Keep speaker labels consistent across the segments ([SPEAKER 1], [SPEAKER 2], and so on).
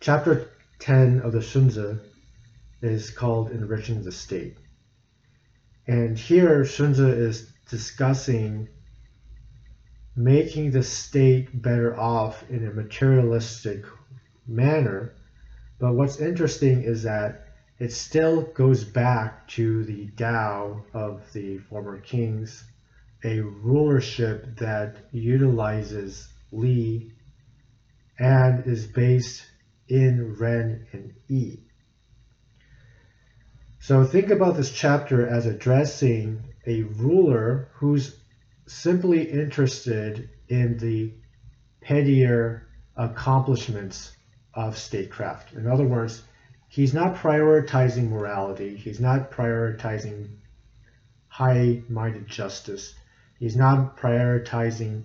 [SPEAKER 1] chapter 10 of the Xunzi is called Enriching the State. And here Xunzi is discussing making the state better off in a materialistic manner. But what's interesting is that it still goes back to the Tao of the former kings, a rulership that utilizes Li and is based in Ren and E. So think about this chapter as addressing a ruler who's simply interested in the pettier accomplishments of statecraft. In other words, he's not prioritizing morality, he's not prioritizing high minded justice, he's not prioritizing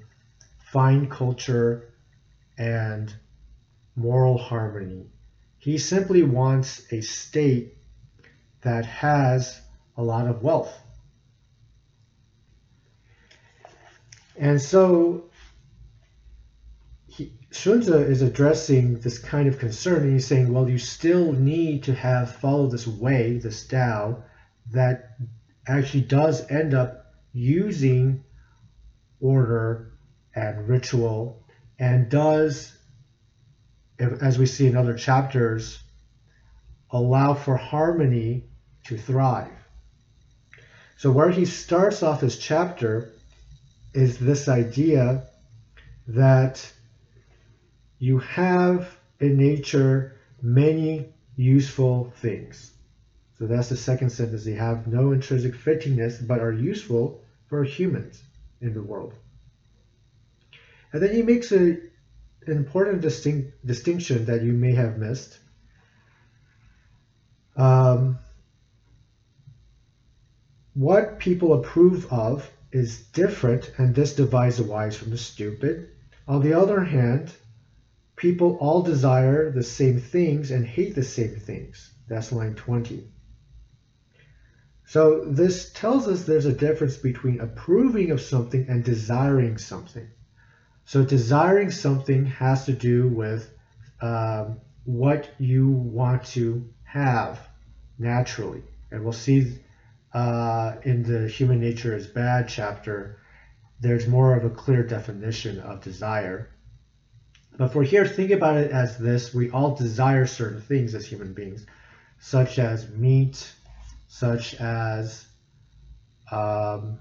[SPEAKER 1] fine culture and moral harmony. He simply wants a state that has a lot of wealth. And so he, Xunzi is addressing this kind of concern, and he's saying, well, you still need to have follow this way, this Tao, that actually does end up using order and ritual and does, as we see in other chapters, allow for harmony to thrive. So, where he starts off his chapter is this idea that you have in nature many useful things. So that's the second sentence. They have no intrinsic fittingness but are useful for humans in the world. And then he makes a, an important distinct, distinction that you may have missed. Um, what people approve of is different, and this divides the wise from the stupid. On the other hand, people all desire the same things and hate the same things. That's line 20. So this tells us there's a difference between approving of something and desiring something. So desiring something has to do with um, what you want to have naturally. And we'll see uh, in the Human Nature is Bad chapter, there's more of a clear definition of desire. But for here, think about it as this we all desire certain things as human beings, such as meat, such as um,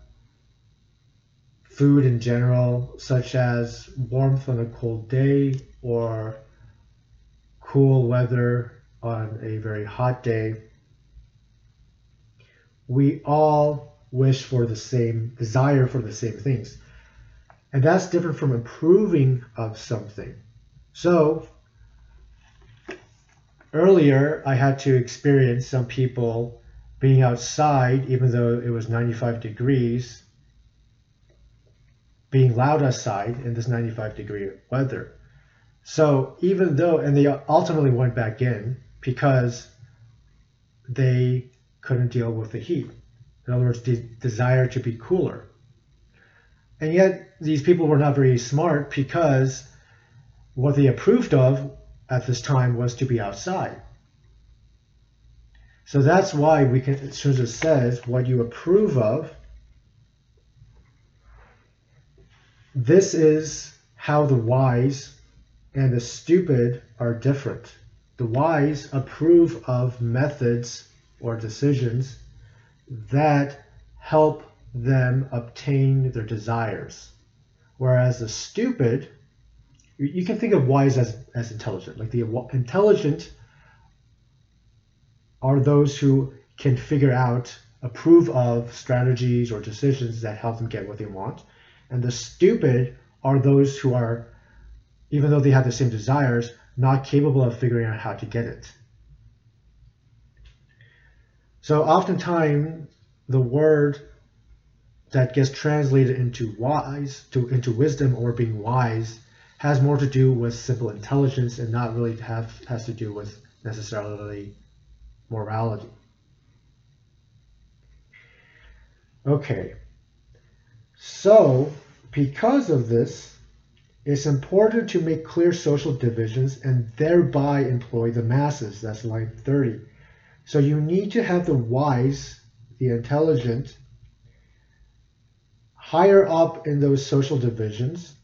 [SPEAKER 1] food in general, such as warmth on a cold day or cool weather on a very hot day we all wish for the same desire for the same things. And that's different from approving of something. So, earlier I had to experience some people being outside, even though it was 95 degrees, being loud outside in this 95 degree weather. So, even though, and they ultimately went back in because they couldn't deal with the heat. In other words, de- desire to be cooler. And yet, these people were not very smart because what they approved of at this time was to be outside. So that's why we can, Xunzi says, what you approve of, this is how the wise and the stupid are different. The wise approve of methods or decisions that help them obtain their desires. Whereas the stupid, you can think of wise as, as intelligent. Like the intelligent are those who can figure out, approve of strategies or decisions that help them get what they want. And the stupid are those who are, even though they have the same desires, not capable of figuring out how to get it. So oftentimes the word that gets translated into wise, to into wisdom or being wise, has more to do with simple intelligence and not really have has to do with necessarily morality. Okay. So because of this, it's important to make clear social divisions and thereby employ the masses. That's line 30. So you need to have the wise, the intelligent, higher up in those social divisions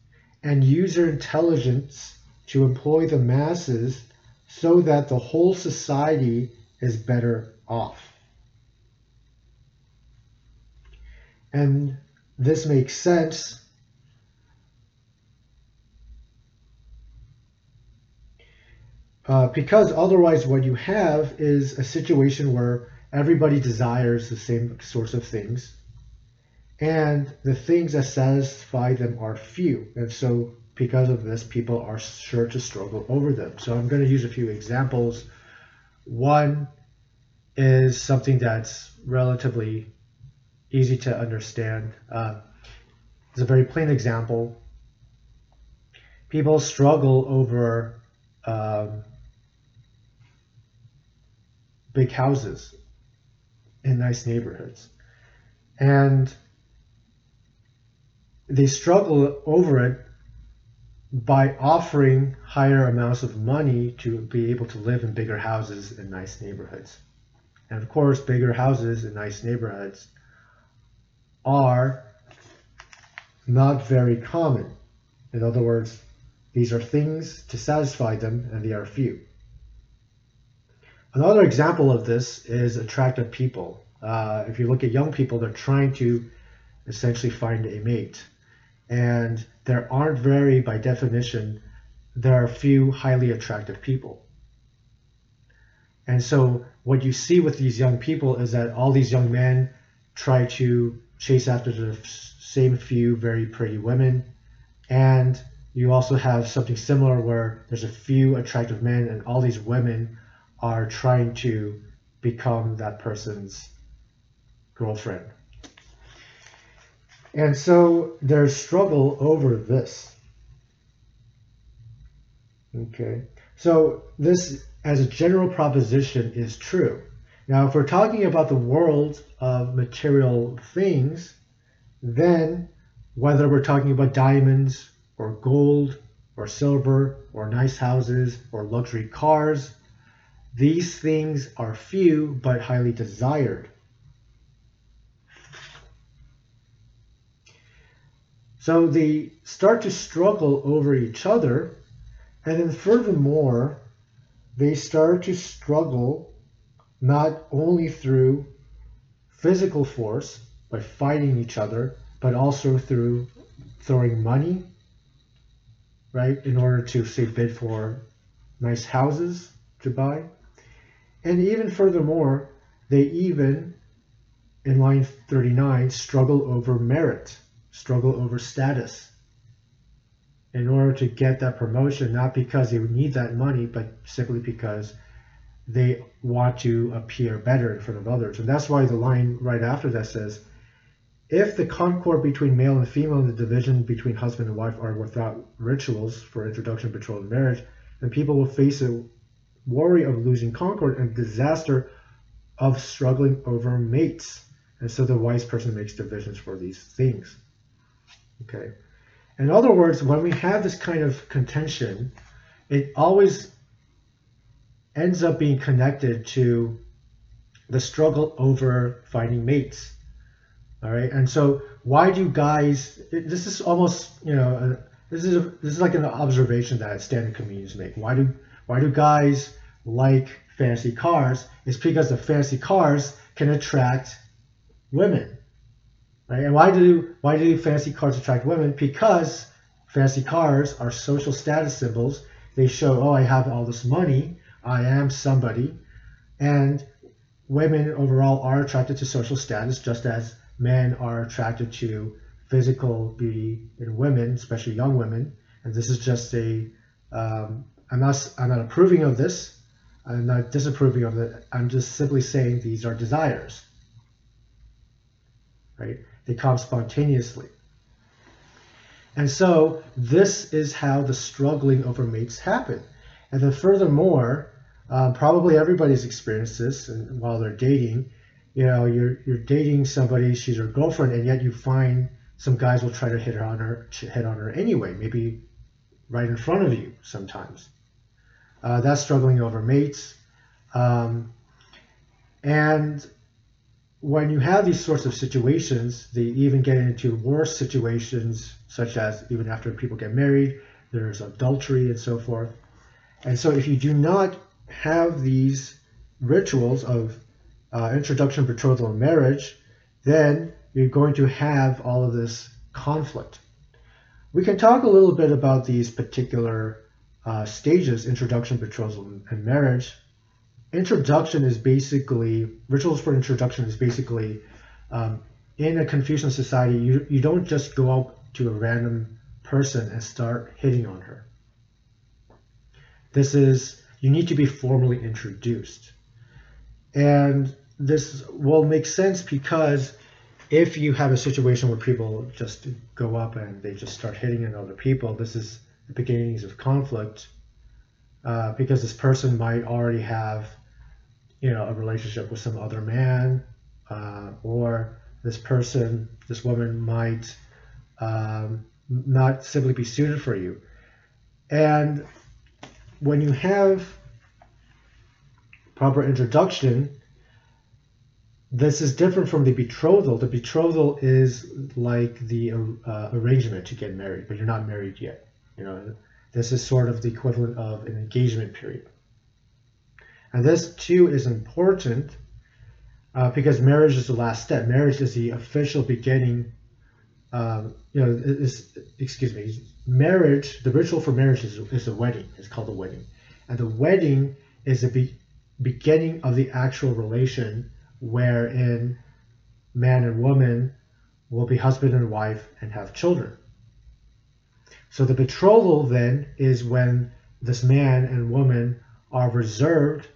[SPEAKER 1] and use their intelligence to employ the masses so that the whole society is better off. And this makes sense uh, because otherwise, what you have is a situation where everybody desires the same sorts of things, and the things that satisfy them are few. And so, because of this, people are sure to struggle over them. So, I'm going to use a few examples. One is something that's relatively easy to understand. Uh, it's a very plain example. People struggle over um, big houses in nice neighborhoods. And they struggle over it by offering higher amounts of money to be able to live in bigger houses in nice neighborhoods. And of course, bigger houses in nice neighborhoods are not very common. In other words, these are things to satisfy them, and they are few. Another example of this is attractive people. Uh, if you look at young people, they're trying to essentially find a mate. And there aren't very, by definition, there are few highly attractive people. And so what you see with these young people is that all these young men try to chase after the same few very pretty women. And you also have something similar where there's a few attractive men and all these women are trying to become that person's girlfriend. And so there's struggle over this. Okay. So this as a general proposition is true. Now, if we're talking about the world of material things, then whether we're talking about diamonds or gold or silver or nice houses or luxury cars, these things are few but highly desired. So they start to struggle over each other, and then furthermore, they start to struggle not only through physical force by fighting each other, but also through throwing money, right, in order to say bid for nice houses to buy. And even furthermore, they even, in line 39, struggle over merit, struggle over status in order to get that promotion, not because they need that money, but simply because they want to appear better in front of others. And that's why the line right after that says, if the concord between male and female and the division between husband and wife are without rituals for introduction, betrothal, and marriage, then people will face a worry of losing concord and disaster of struggling over mates. And so the wise person makes divisions for these things. Okay. In other words, when we have this kind of contention, it always ends up being connected to the struggle over finding mates. All right, and so why do guys? This is almost you know uh, this is a, this is like an observation that standard comedians make. Why do why do guys like fancy cars? It's because the fancy cars can attract women. Right? And why do why do fancy cars attract women? Because fancy cars are social status symbols. They show, oh, I have all this money, I am somebody, and women overall are attracted to social status just as men are attracted to physical beauty in women, especially young women. And this is just a um, I'm not I'm not approving of this. I'm not disapproving of it. I'm just simply saying these are desires. Right? They come spontaneously. And so this is how the struggling over mates happen. And then furthermore, um, probably everybody's experienced this and while they're dating. You know, you're you're dating somebody, she's your girlfriend, and yet you find some guys will try to hit her on her hit on her anyway. Maybe right in front of you sometimes. Uh, that's struggling over mates. Um, and when you have these sorts of situations, they even get into worse situations, such as even after people get married, there's adultery and so forth. And so, if you do not have these rituals of uh, introduction, betrothal, and marriage, then you're going to have all of this conflict. We can talk a little bit about these particular uh, stages introduction, betrothal, and marriage introduction is basically rituals for introduction is basically um, in a Confucian society you, you don't just go up to a random person and start hitting on her. This is you need to be formally introduced. And this will make sense because if you have a situation where people just go up and they just start hitting on other people, this is the beginnings of conflict uh, because this person might already have you know a relationship with some other man uh, or this person this woman might um, not simply be suited for you. And when you have proper introduction this is different from the betrothal. The betrothal is like the uh, arrangement to get married but you're not married yet you know this is sort of the equivalent of an engagement period and this too is important uh, because marriage is the last step. Marriage is the official beginning. Um, you know, is excuse me. Marriage, the ritual for marriage is, is a wedding. It's called a wedding, and the wedding is the be- beginning of the actual relation wherein man and woman will be husband and wife and have children. So the betrothal then is when this man and woman are reserved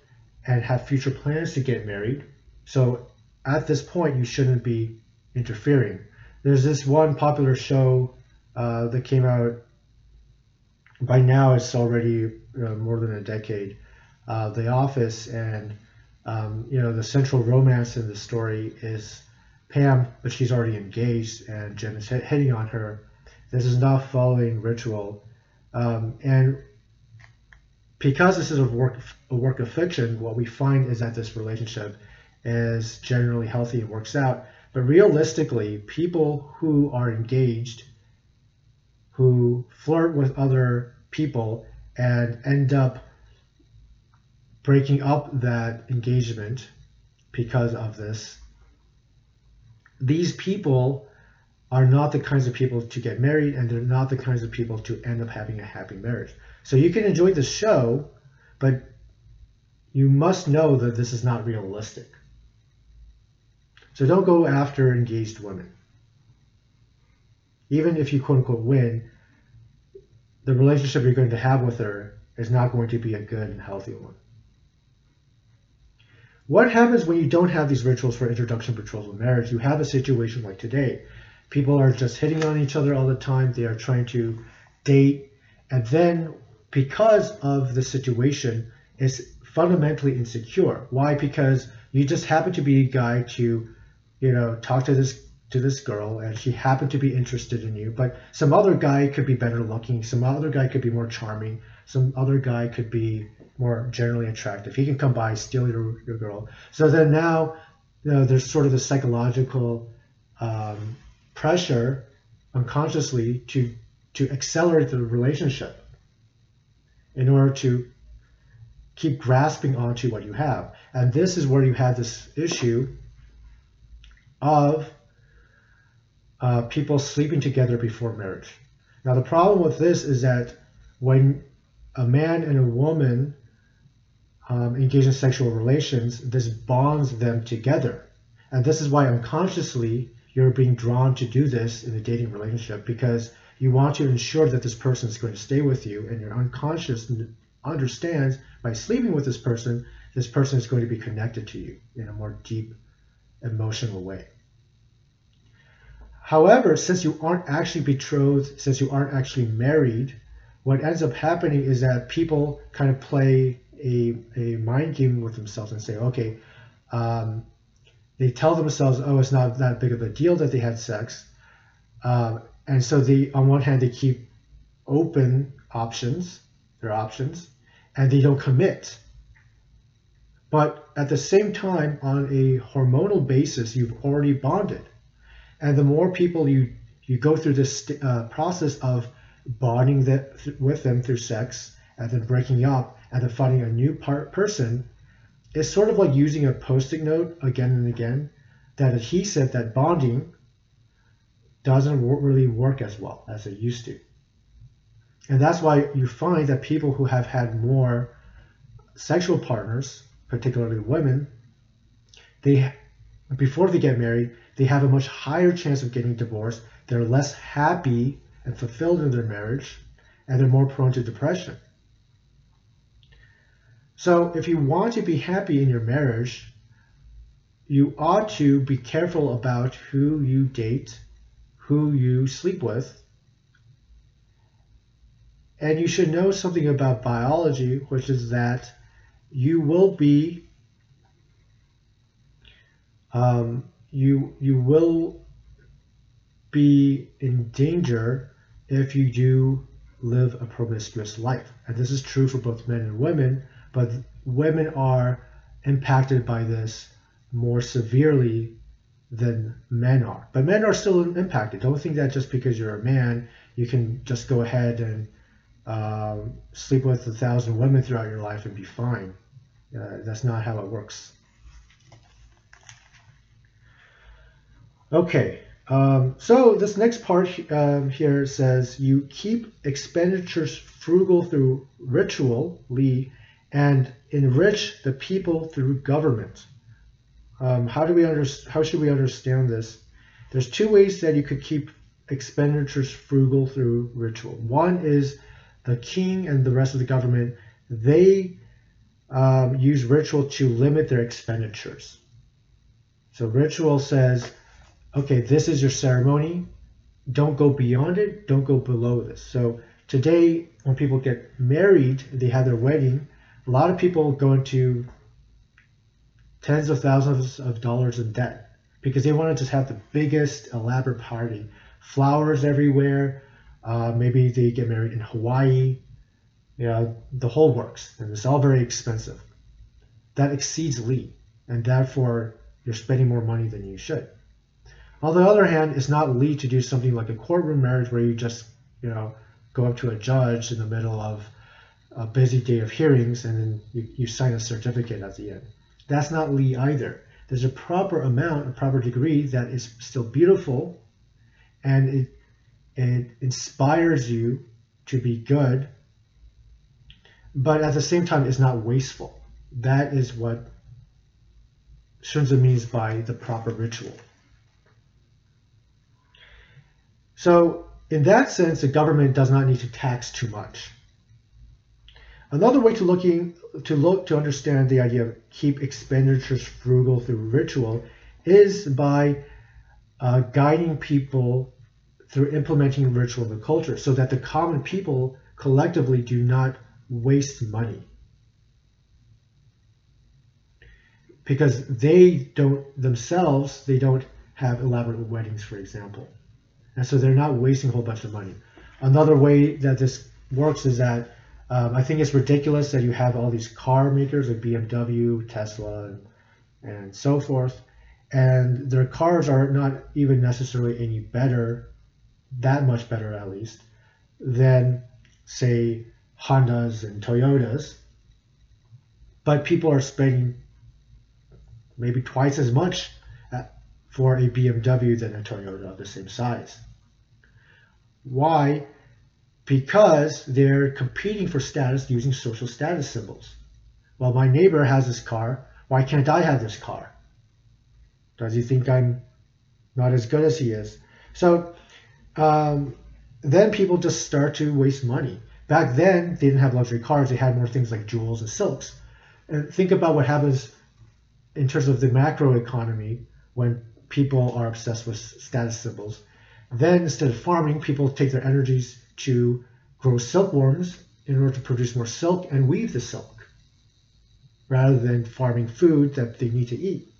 [SPEAKER 1] and have future plans to get married. So at this point, you shouldn't be interfering. There's this one popular show uh, that came out. By now, it's already uh, more than a decade. Uh, the Office, and um, you know the central romance in the story is Pam, but she's already engaged, and Jim is hitting on her. This is not following ritual, um, and because this is a work a work of fiction, what we find is that this relationship is generally healthy and works out. But realistically, people who are engaged, who flirt with other people and end up breaking up that engagement because of this, these people are not the kinds of people to get married and they're not the kinds of people to end up having a happy marriage. So you can enjoy the show, but you must know that this is not realistic. So don't go after engaged women. Even if you quote unquote win, the relationship you're going to have with her is not going to be a good and healthy one. What happens when you don't have these rituals for introduction, betrothal, marriage? You have a situation like today. People are just hitting on each other all the time. They are trying to date. And then because of the situation is fundamentally insecure. Why? Because you just happen to be a guy to, you know, talk to this to this girl and she happened to be interested in you, but some other guy could be better looking, some other guy could be more charming, some other guy could be more generally attractive. He can come by, steal your, your girl. So then now, you know, there's sort of the psychological um, pressure unconsciously to to accelerate the relationship in order to keep grasping onto what you have. And this is where you have this issue of uh, people sleeping together before marriage. Now, the problem with this is that when a man and a woman um, engage in sexual relations, this bonds them together. And this is why unconsciously you're being drawn to do this in a dating relationship because you want to ensure that this person is going to stay with you, and your unconscious understands by sleeping with this person, this person is going to be connected to you in a more deep emotional way. However, since you aren't actually betrothed, since you aren't actually married, what ends up happening is that people kind of play a, a mind game with themselves and say, okay, um, they tell themselves, oh, it's not that big of a deal that they had sex. Um, and so they on one hand they keep open options, their options, and they don't commit. But at the same time, on a hormonal basis, you've already bonded. And the more people you, you go through this uh, process of bonding that, with them through sex and then breaking up and then finding a new part, person, it's sort of like using a post-it note again and again. That he said that bonding, doesn't really work as well as it used to. And that's why you find that people who have had more sexual partners, particularly women, they before they get married, they have a much higher chance of getting divorced. They're less happy and fulfilled in their marriage, and they're more prone to depression. So, if you want to be happy in your marriage, you ought to be careful about who you date, who you sleep with, and you should know something about biology, which is that you will be um, you you will be in danger if you do live a promiscuous life. And this is true for both men and women, but women are impacted by this more severely than men are. But men are still impacted. Don't think that just because you're a man, you can just go ahead and um, sleep with a thousand women throughout your life and be fine. Uh, that's not how it works. Okay, um, so this next part um, here says you keep expenditures frugal through ritual, li, and enrich the people through government. Um, how do we under, How should we understand this? There's two ways that you could keep expenditures frugal through ritual. One is the king and the rest of the government, they um, use ritual to limit their expenditures. So ritual says, okay, this is your ceremony. Don't go beyond it. Don't go below this. So today, when people get married, they have their wedding. A lot of people go into tens of thousands of dollars in debt because they want to just have the biggest elaborate party, flowers everywhere, uh, maybe they get married in Hawaii. You know, the whole works, and it's all very expensive. That exceeds li, and therefore you're spending more money than you should. On the other hand, it's not li to do something like a courtroom marriage where you just, you know, go up to a judge in the middle of a busy day of hearings and then you, you sign a certificate at the end. That's not li either. There's a proper amount, a proper degree that is still beautiful and it it inspires you to be good, but at the same time, it's not wasteful. That is what Xunzi means by the proper ritual. So, in that sense, the government does not need to tax too much. Another way to looking to look to understand the idea of keep expenditures frugal through ritual is by uh, guiding people through implementing ritual in the culture so that the common people collectively do not waste money. Because they don't themselves, they don't have elaborate weddings, for example. And so they're not wasting a whole bunch of money. Another way that this works is that um, I think it's ridiculous that you have all these car makers like BMW, Tesla, and, and so forth, and their cars are not even necessarily any better that much better at least than say Hondas and Toyotas. But people are spending maybe twice as much for a BMW than a Toyota of the same size. Why? Because they're competing for status using social status symbols. Well, my neighbor has this car. Why can't I have this car? Does he think I'm not as good as he is? So um, then people just start to waste money. Back then, they didn't have luxury cars; they had more things like jewels and silks. And think about what happens in terms of the macro economy when people are obsessed with status symbols. Then, instead of farming, people take their energies to grow silkworms in order to produce more silk and weave the silk, rather than farming food that they need to eat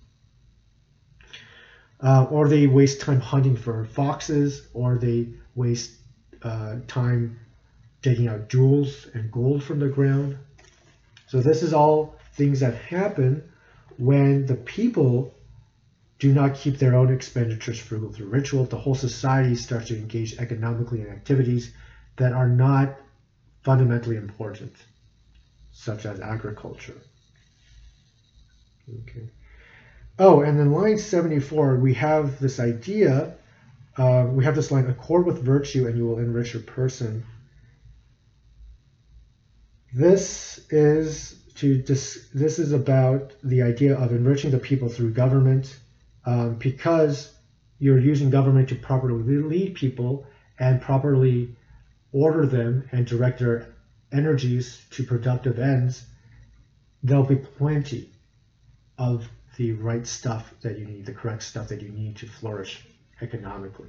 [SPEAKER 1] uh, or they waste time hunting for foxes, or they waste uh, time digging out jewels and gold from the ground. So this is all things that happen when the people do not keep their own expenditures frugal through ritual. The whole society starts to engage economically in activities that are not fundamentally important, such as agriculture. Okay. Oh, and then line 74, we have this idea, uh, we have this line, accord with virtue and you will enrich your person. This is to dis- this is about the idea of enriching the people through government um, because you're using government to properly lead people and properly order them and direct their energies to productive ends, there'll be plenty of the right stuff that you need, the correct stuff that you need to flourish economically.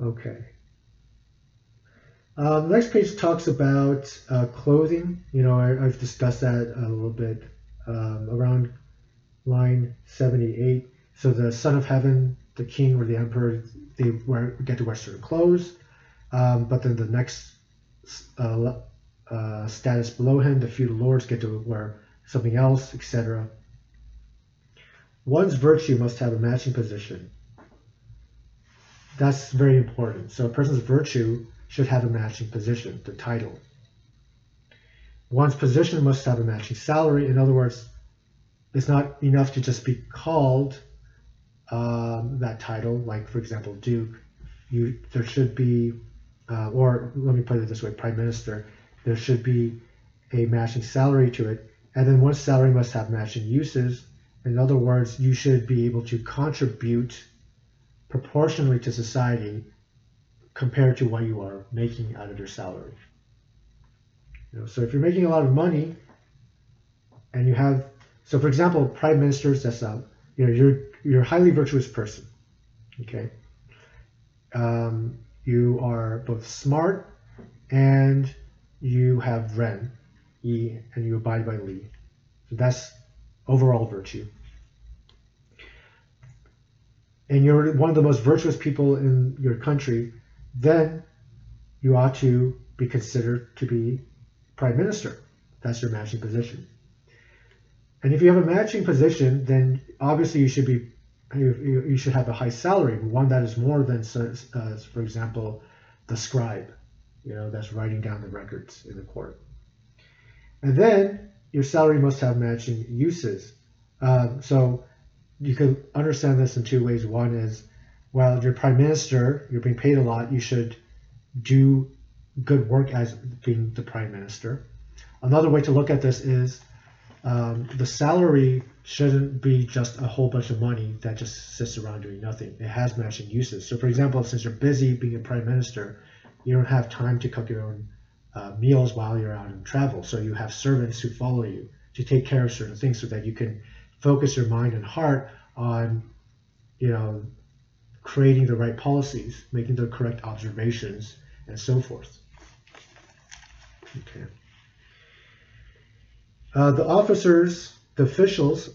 [SPEAKER 1] Okay. The next page talks about uh, clothing. You know, I, have discussed that a little bit um, around line 78. So the Son of Heaven, the King or the Emperor, they wear, get to wear certain clothes. Um, but then the next uh, uh, status below him, the feudal lords get to wear something else, etc. One's virtue must have a matching position. That's very important. So a person's virtue should have a matching position, the title. One's position must have a matching salary. In other words, it's not enough to just be called um, that title, like for example, Duke. You there should be, uh, or let me put it this way, Prime Minister. There should be a matching salary to it, and then one's salary must have matching uses. In other words, you should be able to contribute proportionally to society compared to what you are making out of your salary. You know, so if you're making a lot of money and you have, so for example, prime ministers, that's a, you know, you're you're a highly virtuous person. Okay. Um, you are both smart and you have Ren, Yi, and you abide by Li. So that's overall virtue and you're one of the most virtuous people in your country, then you ought to be considered to be prime minister. That's your matching position. And if you have a matching position, then obviously you should be you, you should have a high salary, one that is more than, uh, for example, the scribe, you know, that's writing down the records in the court. And then your salary must have matching uses. Um, so you could understand this in two ways. One is well, you're prime minister, you're being paid a lot, you should do good work as being the prime minister. Another way to look at this is um, the salary shouldn't be just a whole bunch of money that just sits around doing nothing. It has matching uses. So, for example, since you're busy being a prime minister, you don't have time to cook your own uh, meals while you're out in travel. So, you have servants who follow you to take care of certain things so that you can focus your mind and heart on, you know, creating the right policies, making the correct observations, and so forth. Okay. Uh, the officers, the officials,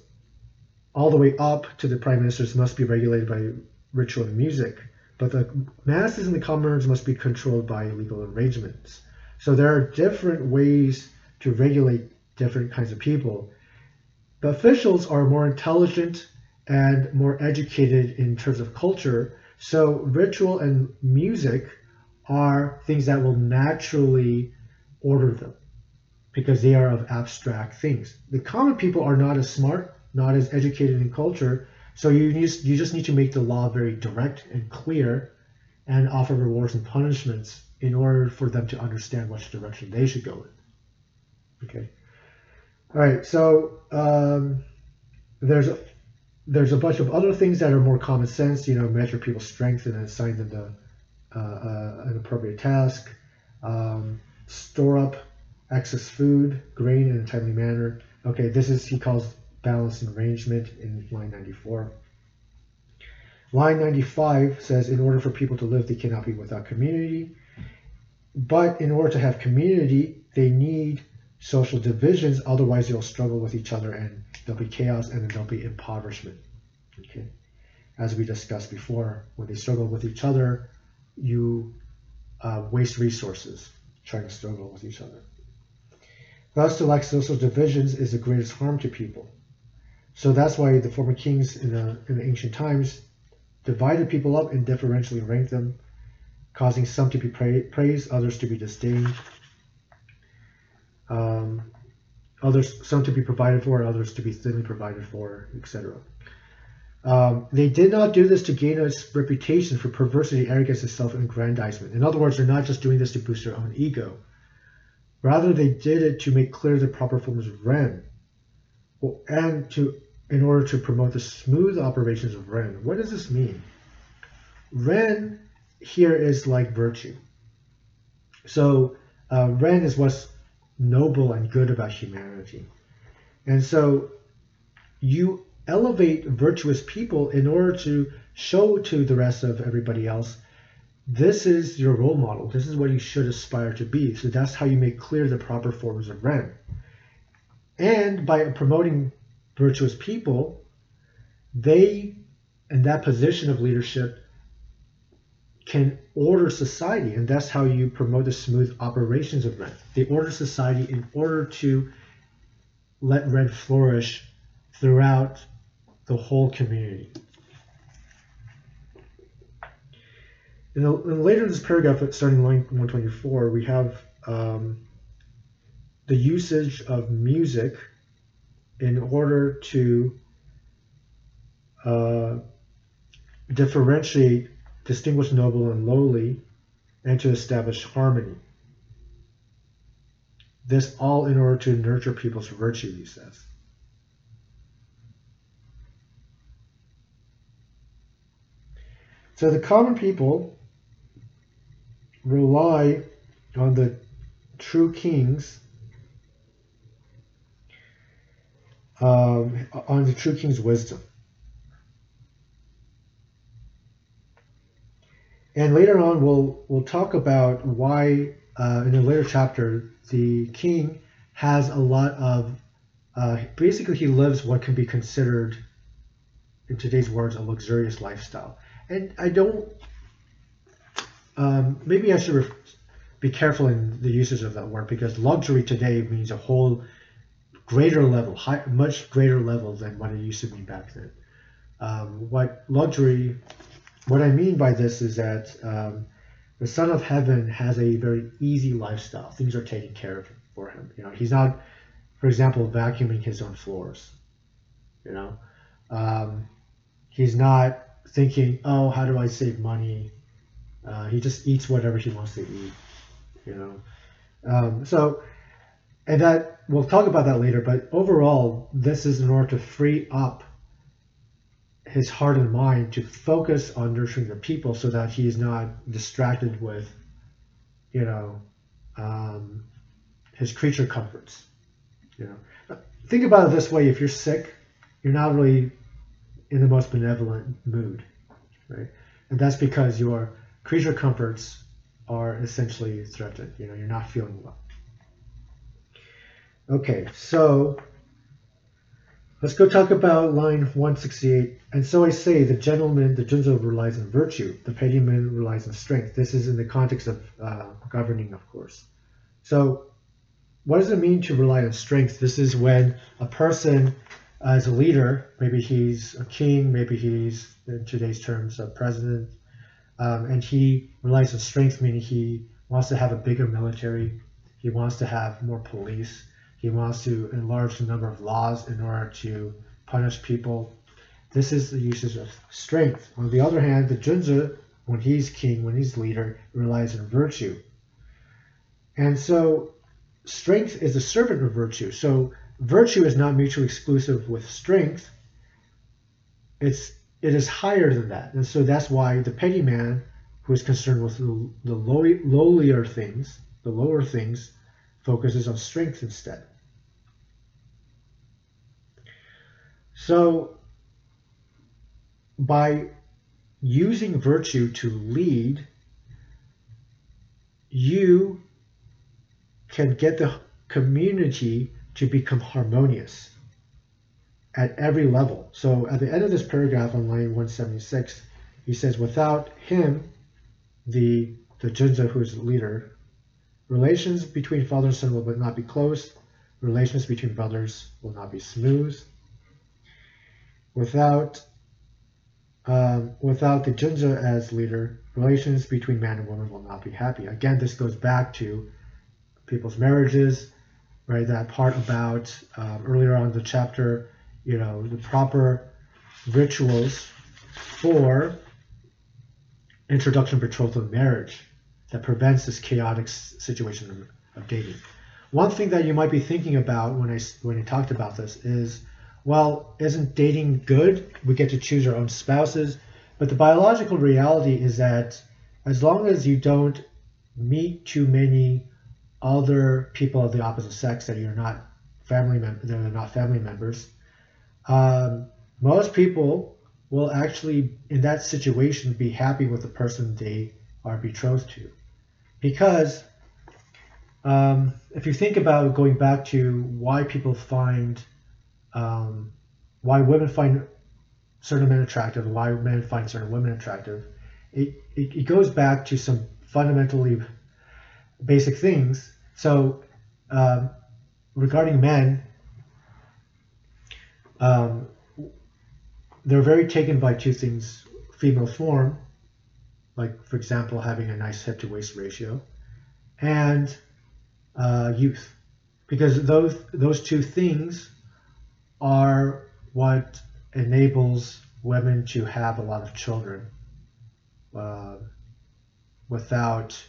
[SPEAKER 1] all the way up to the prime ministers must be regulated by ritual and music, but the masses and the commoners must be controlled by legal arrangements. So there are different ways to regulate different kinds of people. The officials are more intelligent and more educated in terms of culture. So ritual and music are things that will naturally order them because they are of abstract things. The common people are not as smart, not as educated in culture, so you just, you just need to make the law very direct and clear and offer rewards and punishments in order for them to understand which direction they should go in. Okay. All right, so um, there's there's a bunch of other things that are more common sense. You know, measure people's strength and assign them the, uh, uh, an appropriate task. Um, store up excess food, grain in a timely manner. Okay, this is he calls balance and arrangement in line 94. Line 95 says, in order for people to live, they cannot be without community. But in order to have community, they need social divisions, otherwise they'll struggle with each other and there'll be chaos and then there'll be impoverishment. Okay. As we discussed before, when they struggle with each other, you uh, waste resources, trying to struggle with each other. Thus, to lack social divisions is the greatest harm to people. So that's why the former kings in the, in the ancient times divided people up and differentially ranked them, causing some to be pra- praised, others to be disdained, um, others some to be provided for, others to be thinly provided for, etc. Um, they did not do this to gain a reputation for perversity, arrogance, and self-aggrandizement. In other words, they're not just doing this to boost their own ego. Rather, they did it to make clear the proper forms of Ren, and to in order to promote the smooth operations of Ren. What does this mean? Ren here is like virtue. So uh, Ren is what's noble and good about humanity. And so you elevate virtuous people in order to show to the rest of everybody else this is your role model. This is what you should aspire to be. So that's how you make clear the proper forms of Ren. And by promoting virtuous people, they, in that position of leadership, can order society. And that's how you promote the smooth operations of Ren. They order society in order to let Ren flourish throughout the whole community. In the, later in this paragraph, starting line 124, we have um, the usage of music in order to uh, differentiate, distinguish noble and lowly, and to establish harmony. This all in order to nurture people's virtue, he says. So the common people rely on the true kings, um, on the true king's wisdom. And later on, we'll we'll talk about why uh, in a later chapter the king has a lot of uh, basically he lives what can be considered in today's words a luxurious lifestyle and I don't. Um, maybe I should be careful in the usage of that word because luxury today means a whole greater level, high, much greater level than what it used to mean back then. Um, what luxury, what I mean by this is that um, the Son of Heaven has a very easy lifestyle. Things are taken care of for him. You know, he's not, for example, vacuuming his own floors. You know, um, he's not thinking, oh, how do I save money? Uh, he just eats whatever he wants to eat, you know. Um, so, and that we'll talk about that later. But overall, this is in order to free up his heart and mind to focus on nurturing the people, so that he is not distracted with, you know, um, his creature comforts. You know, think about it this way: if you're sick, you're not really in the most benevolent mood, right? And that's because your creature comforts are essentially threatened. You know, you're not feeling well. Okay, so let's go talk about line 168. And so I say, the gentleman, the Junzi relies on virtue, the petty man relies on strength. This is in the context of uh, governing, of course. So, what does it mean to rely on strength? This is when a person as a leader. Maybe he's a king, maybe he's, in today's terms, a president. Um, and he relies on strength, meaning he wants to have a bigger military, he wants to have more police, he wants to enlarge the number of laws in order to punish people. This is the usage of strength. On the other hand, the Junzi, when he's king, when he's leader, relies on virtue. And so strength is a servant of virtue. So virtue is not mutually exclusive with strength. It's it is higher than that, and so that's why the petty man, who is concerned with the, the low, lowlier things, the lower things, focuses on strength instead. So, by using virtue to lead, you can get the community to become harmonious at every level. So at the end of this paragraph on line 176, he says, without him, the the Junzi who's leader, relations between father and son will not be close. Relations between brothers will not be smooth. Without um, without the Junzi as leader, relations between man and woman will not be happy. Again, this goes back to people's marriages, right? That part about um, earlier on the chapter, you know, the proper rituals for introduction, betrothal, marriage that prevents this chaotic situation of dating. One thing that you might be thinking about when I when I talked about this is, well, isn't dating good? We get to choose our own spouses, but the biological reality is that as long as you don't meet too many other people of the opposite sex that you're not family mem- that are not family members, um, most people will actually in that situation be happy with the person they are betrothed to. Because um, if you think about going back to why people find um, why women find certain men attractive why men find certain women attractive it, it, it goes back to some fundamentally basic things. So um, regarding men um, they're very taken by two things female form like for example having a nice head to waist ratio and uh, youth. Because those those two things are what enables women to have a lot of children uh, without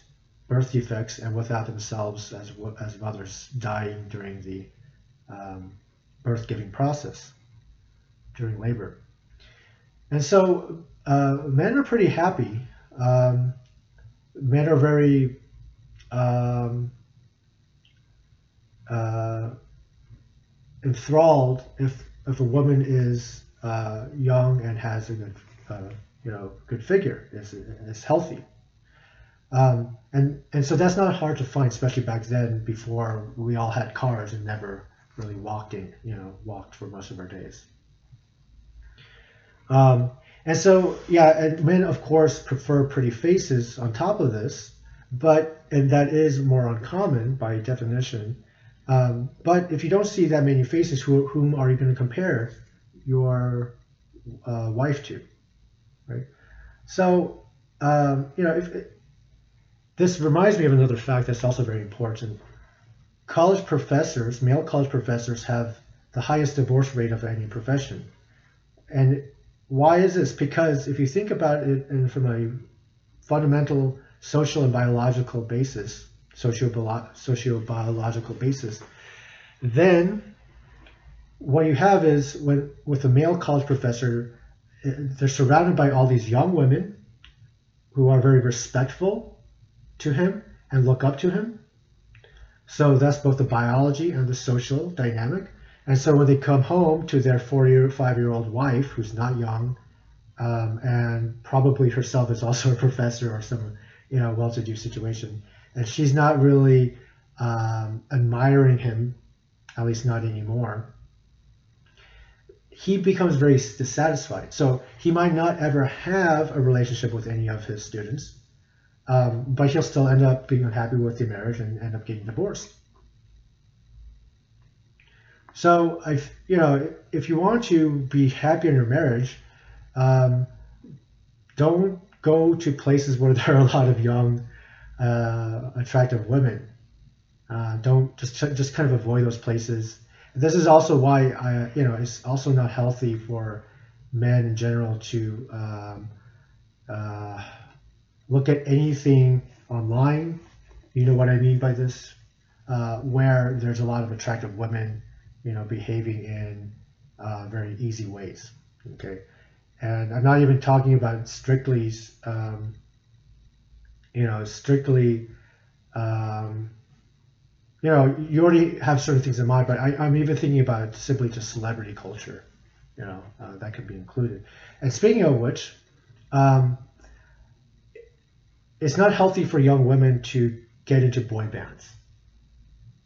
[SPEAKER 1] birth defects and without themselves as as mothers dying during the um, birth giving process during labor. And so uh, men are pretty happy. Um, men are very um, uh, enthralled if if a woman is uh, young and has a good uh, you know good figure is is healthy. Um, and and so that's not hard to find, especially back then before we all had cars and never really walked in, you know, walked for most of our days. Um, and so, yeah, and men, of course, prefer pretty faces on top of this, but, and that is more uncommon by definition. Um, but if you don't see that many faces, who, whom are you going to compare your uh, wife to, right? So, um, you know, if it, this reminds me of another fact that's also very important. College professors, male college professors, have the highest divorce rate of any profession. And why is this? Because if you think about it in, from a fundamental social and biological basis, socio-biological basis, then what you have is when with a male college professor, eh, they're surrounded by all these young women who are very respectful to him and look up to him. So that's both the biology and the social dynamic. And so when they come home to their 45 year old wife, who's not young, um, and probably herself is also a professor or some you know well to do situation, and she's not really um, admiring him, at least not anymore. He becomes very dissatisfied. So he might not ever have a relationship with any of his students, um, but he'll still end up being unhappy with the marriage and end up getting divorced. So, I, you know, if you want to be happy in your marriage, um, don't go to places where there are a lot of young, uh, attractive women. Uh, don't just just kind of avoid those places. This is also why I, you know, it's also not healthy for men in general to um, uh, look at anything online. You know what I mean by this, uh, where there's a lot of attractive women you know, behaving in uh, very easy ways. Okay, and I'm not even talking about strictly, um, you know, strictly, um, you know, you already have certain things in mind, but I, am even thinking about simply just celebrity culture. You know, uh, that could be included. And speaking of which, um, it's not healthy for young women to get into boy bands.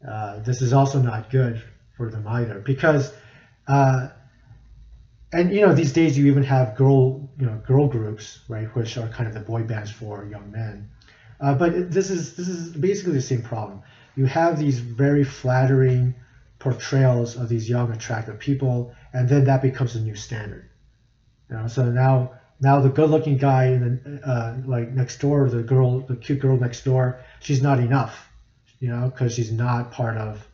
[SPEAKER 1] Uh, this is also not good for them either because uh, and you know these days you even have girl you know girl groups right which are kind of the boy bands for young men Uh, but this is this is basically the same problem. You have these very flattering portrayals of these young, attractive people, and then that becomes a new standard. You know, so now now the good-looking guy in the, uh, like next door, the girl, the cute girl next door, she's not enough, you know, because she's not part of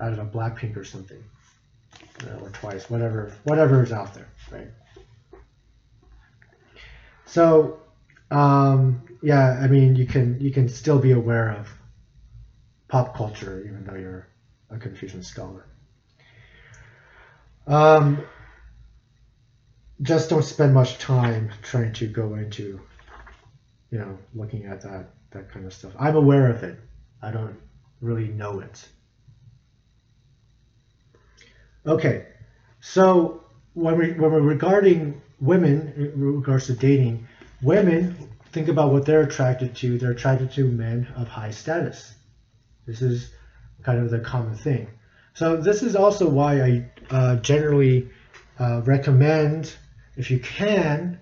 [SPEAKER 1] I don't know Blackpink or something, know, or Twice, whatever whatever is out there, right? So um, yeah, I mean, you can you can still be aware of pop culture even though you're a Confucian scholar. Um, just don't spend much time trying to go into, you know, looking at that that kind of stuff. I'm aware of it. I don't really know it. Okay, so when we when we're regarding women in regards to dating, women think about what they're attracted to. They're attracted to men of high status. This is kind of the common thing. So this is also why I uh, generally uh, recommend, if you can,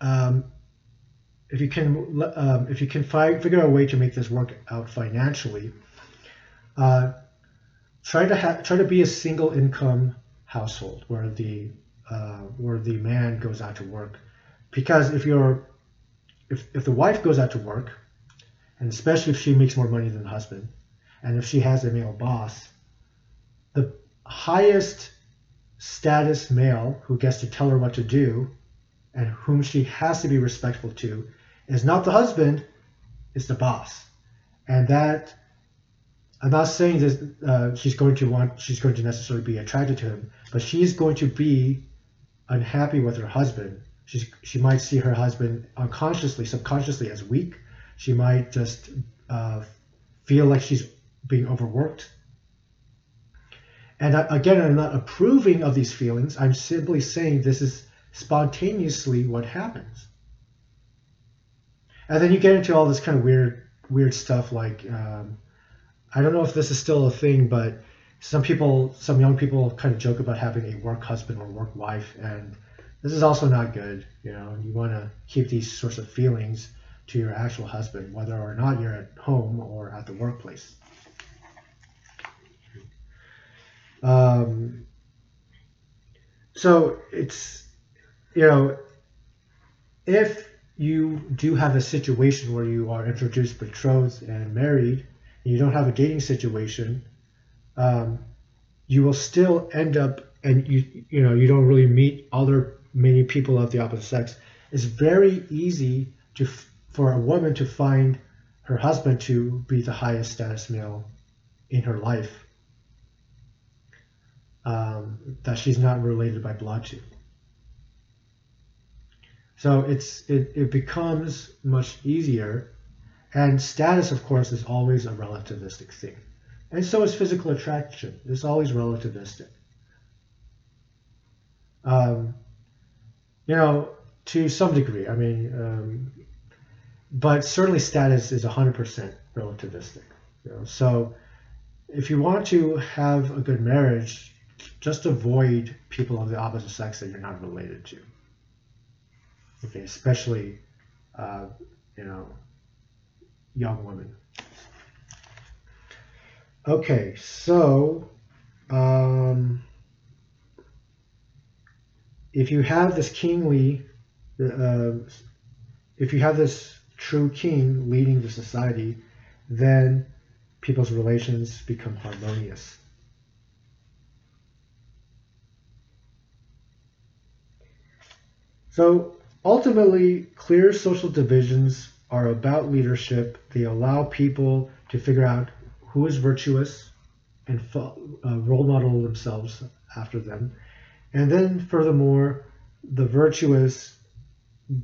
[SPEAKER 1] um, if you can, um, if you can fi- figure out a way to make this work out financially, uh, try to ha- try to be a single income household where the uh, where the man goes out to work, because if you're if, if the wife goes out to work, and especially if she makes more money than the husband, and if she has a male boss, the highest status male who gets to tell her what to do and whom she has to be respectful to is not the husband, it's the boss. And that, I'm not saying that uh, she's going to want, she's going to necessarily be attracted to him, but she's going to be unhappy with her husband She's, she might see her husband unconsciously, subconsciously as weak. She might just uh, feel like she's being overworked. And I, again, I'm not approving of these feelings. I'm simply saying this is spontaneously what happens. And then you get into all this kind of weird, weird stuff like um, I don't know if this is still a thing, but some people, some young people, kind of joke about having a work husband or work wife, and this is also not good. You know, you want to keep these sorts of feelings to your actual husband, whether or not you're at home or at the workplace. Um, so it's, you know, if you do have a situation where you are introduced, betrothed, and married, you don't have a dating situation, um, you will still end up, and you you know you don't really meet other many people of the opposite sex, it's very easy to for a woman to find her husband to be the highest status male in her life um, that she's not related by blood to. So it's it, it becomes much easier, and status, of course, is always a relativistic thing, and so is physical attraction. It's always relativistic. Um, you know, to some degree. I mean, um, but certainly status is 100% relativistic. You know? So if you want to have a good marriage, just avoid people of the opposite sex that you're not related to. Okay, especially, uh, you know, young women. Okay, so um, if you have this kingly, uh, if you have this true king leading the society, then people's relations become harmonious. So ultimately, clear social divisions are about leadership. They allow people to figure out who is virtuous and uh, role model themselves after them. And then, furthermore, the virtuous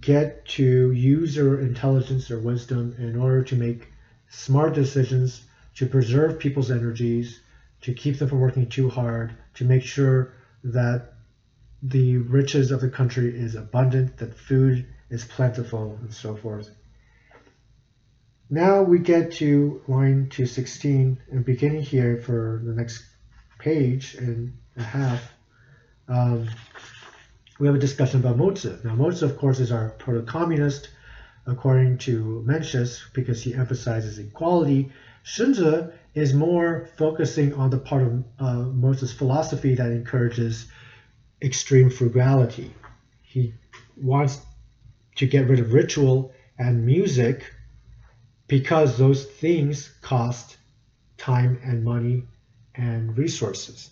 [SPEAKER 1] get to use their intelligence or wisdom in order to make smart decisions, to preserve people's energies, to keep them from working too hard, to make sure that the riches of the country is abundant, that food is plentiful, and so forth. Now we get to line 216, and beginning here for the next page and a half um, we have a discussion about Mozi. Now, Mozi, of course, is our proto-communist according to Mencius, because he emphasizes equality, Xunzi is more focusing on the part of uh, philosophy that encourages extreme frugality. He wants to get rid of ritual and music because those things cost time and money and resources.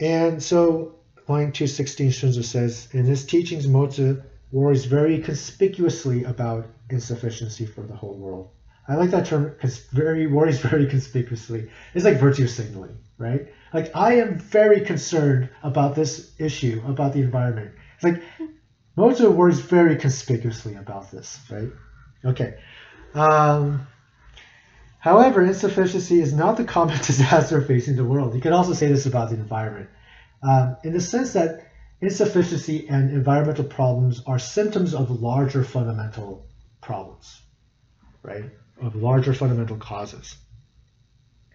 [SPEAKER 1] And so line 216 Xunzi says, in his teachings, Mozi worries very conspicuously about insufficiency for the whole world. I like that term because very worries very conspicuously. It's like virtue signaling, right? Like I am very concerned about this issue, about the environment. It's like Mozi worries very conspicuously about this, right? Okay. Um, however, insufficiency is not the common disaster facing the world. You can also say this about the environment um, in the sense that insufficiency and environmental problems are symptoms of larger fundamental problems, right? Of larger fundamental causes.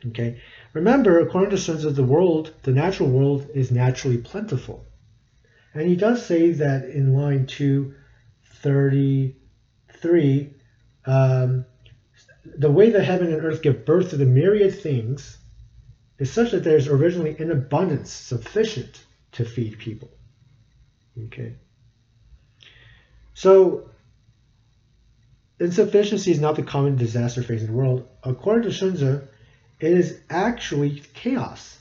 [SPEAKER 1] Okay. Remember, according to Xunzi, the world, the natural world, is naturally plentiful. And he does say that in line 233, um, the way that heaven and earth give birth to the myriad things is such that there's originally an abundance sufficient to feed people. Okay. So, insufficiency is not the common disaster facing the world. According to Xunzi, it is actually chaos.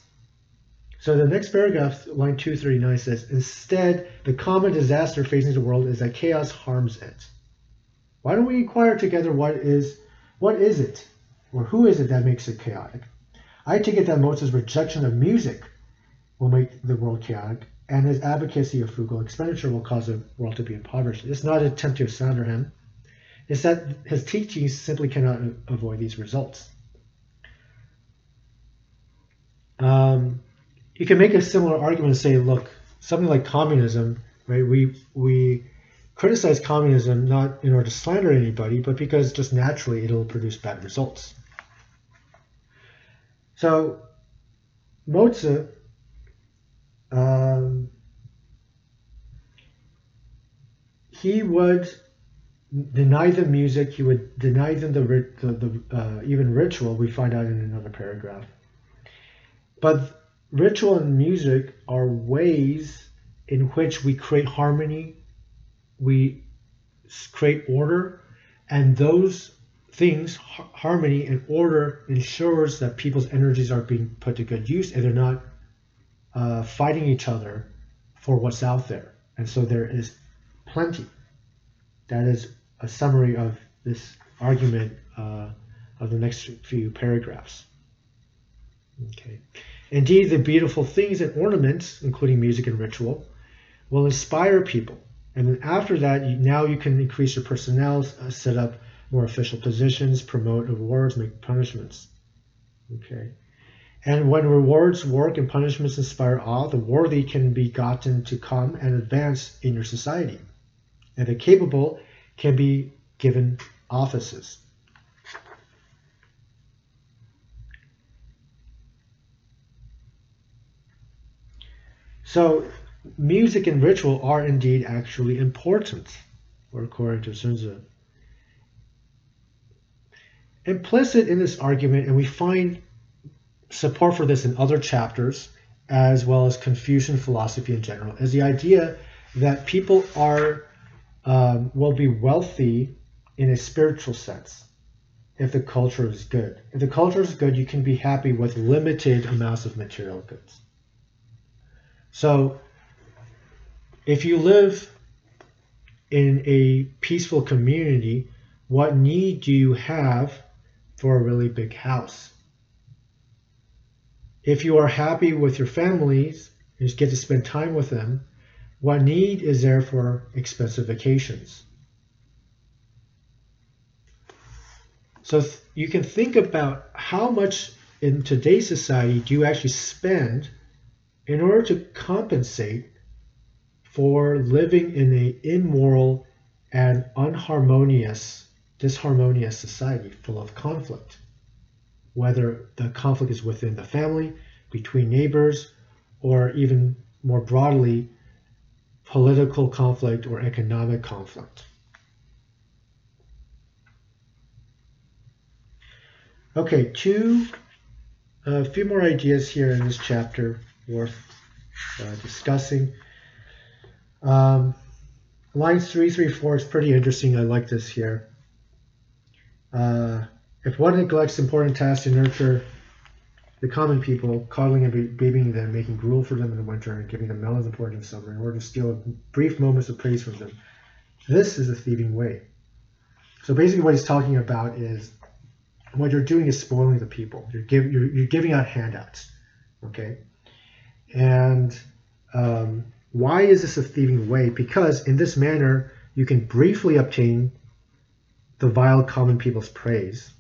[SPEAKER 1] So the next paragraph, line 239 says, instead, the common disaster facing the world is that chaos harms it. Why don't we inquire together what is what is it? Or who is it that makes it chaotic? I take it that Mozi's rejection of music will make the world chaotic, and his advocacy of frugal expenditure will cause the world to be impoverished. It's not an attempt to slander him. It's that his teachings simply cannot avoid these results. Um, you can make a similar argument and say, look, something like communism, right? We we criticize communism not in order to slander anybody, but because just naturally it'll produce bad results. So Mozi um, he would deny them music. He would deny them the, the, the uh, even ritual. We find out in another paragraph. But ritual and music are ways in which we create harmony, we create order, and those things, harmony and order, ensures that people's energies are being put to good use and they're not uh, fighting each other for what's out there. And so there is plenty. That is a summary of this argument uh, of the next few paragraphs. Okay. Indeed, the beautiful things and ornaments, including music and ritual, will inspire people. And then after that, you, now you can increase your personnel, uh, set up more official positions, promote rewards, make punishments. Okay. And when rewards work and punishments inspire awe, the worthy can be gotten to come and advance in your society. And the capable can be given offices. So, music and ritual are indeed actually important, according to Xunzi. Implicit in this argument, and we find support for this in other chapters, as well as Confucian philosophy in general, is the idea that people are um, will be wealthy in a spiritual sense if the culture is good. If the culture is good, you can be happy with limited amounts of material goods. So, if you live in a peaceful community, what need do you have for a really big house? If you are happy with your families and you get to spend time with them, what need is there for expensive vacations? So you can think about how much in today's society do you actually spend in order to compensate for living in an immoral and unharmonious, disharmonious society full of conflict, whether the conflict is within the family, between neighbors, or even more broadly, political conflict or economic conflict. Okay, two, a few more ideas here in this chapter worth uh, discussing. Um, three, four is pretty interesting. I like this here. Uh, if one neglects important tasks to nurture the common people, coddling and babying them, making gruel for them in the winter, and giving them melons and porridge in summer, in order to steal brief moments of praise from them, this is a thieving way. So basically, what he's talking about is what you're doing is spoiling the people. You're, give, you're, you're giving out handouts, okay? And um, why is this a thieving way? Because in this manner, you can briefly obtain the vile common people's praise.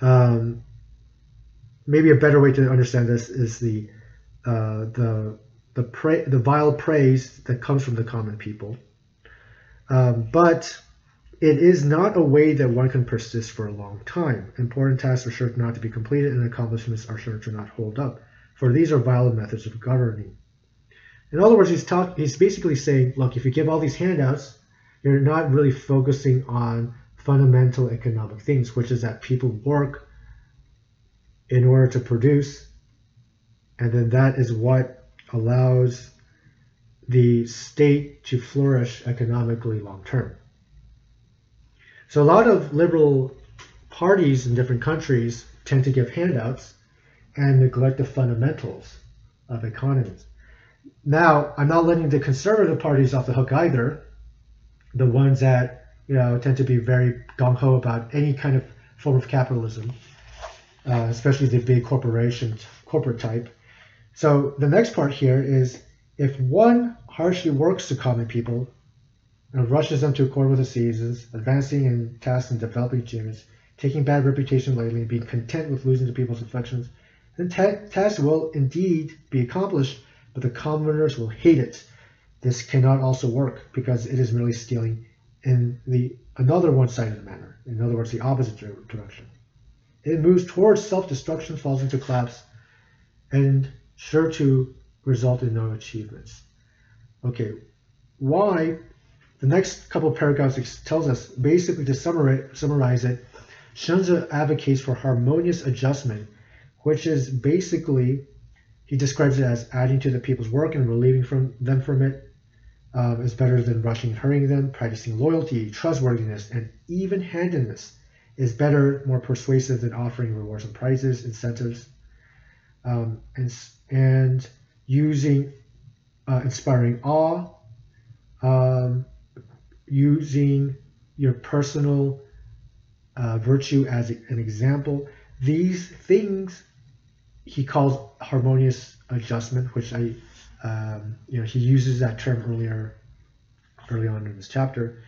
[SPEAKER 1] Um, maybe a better way to understand this is the uh, the the pra- the vile praise that comes from the common people. Um, but it is not a way that one can persist for a long time. Important tasks are sure not to be completed, and accomplishments are sure to not hold up, for these are vile methods of governing. In other words, he's talk, he's basically saying, look, if you give all these handouts, you're not really focusing on fundamental economic things, which is that people work in order to produce, and then that is what allows the state to flourish economically long term. So a lot of liberal parties in different countries tend to give handouts and neglect the fundamentals of economies. Now, I'm not letting the conservative parties off the hook either. The ones that you know tend to be very gung ho about any kind of form of capitalism, uh, especially the big corporations, corporate type. So the next part here is if one harshly works the common people, and rushes them to accord with the seasons, advancing in tasks and developing achievements, taking bad reputation lately, and being content with losing to people's affections, then ta- tasks will indeed be accomplished, but the commoners will hate it. This cannot also work because it is merely stealing in the another one-sided manner. In other words, the opposite direction. It moves towards self-destruction, falls into collapse, and sure to result in no achievements. Okay, why the next couple paragraphs tells us basically to summarize, it, Xunzi advocates for harmonious adjustment, which is basically he describes it as adding to the people's work and relieving from them from it um, is better than rushing and hurrying them. Practicing loyalty, trustworthiness, and even-handedness is better, more persuasive than offering rewards and prizes, incentives, um, and and using uh, inspiring awe. Um, using your personal uh, virtue as an example. These things he calls harmonious adjustment, which I, um, you know, he uses that term earlier, early on in this chapter.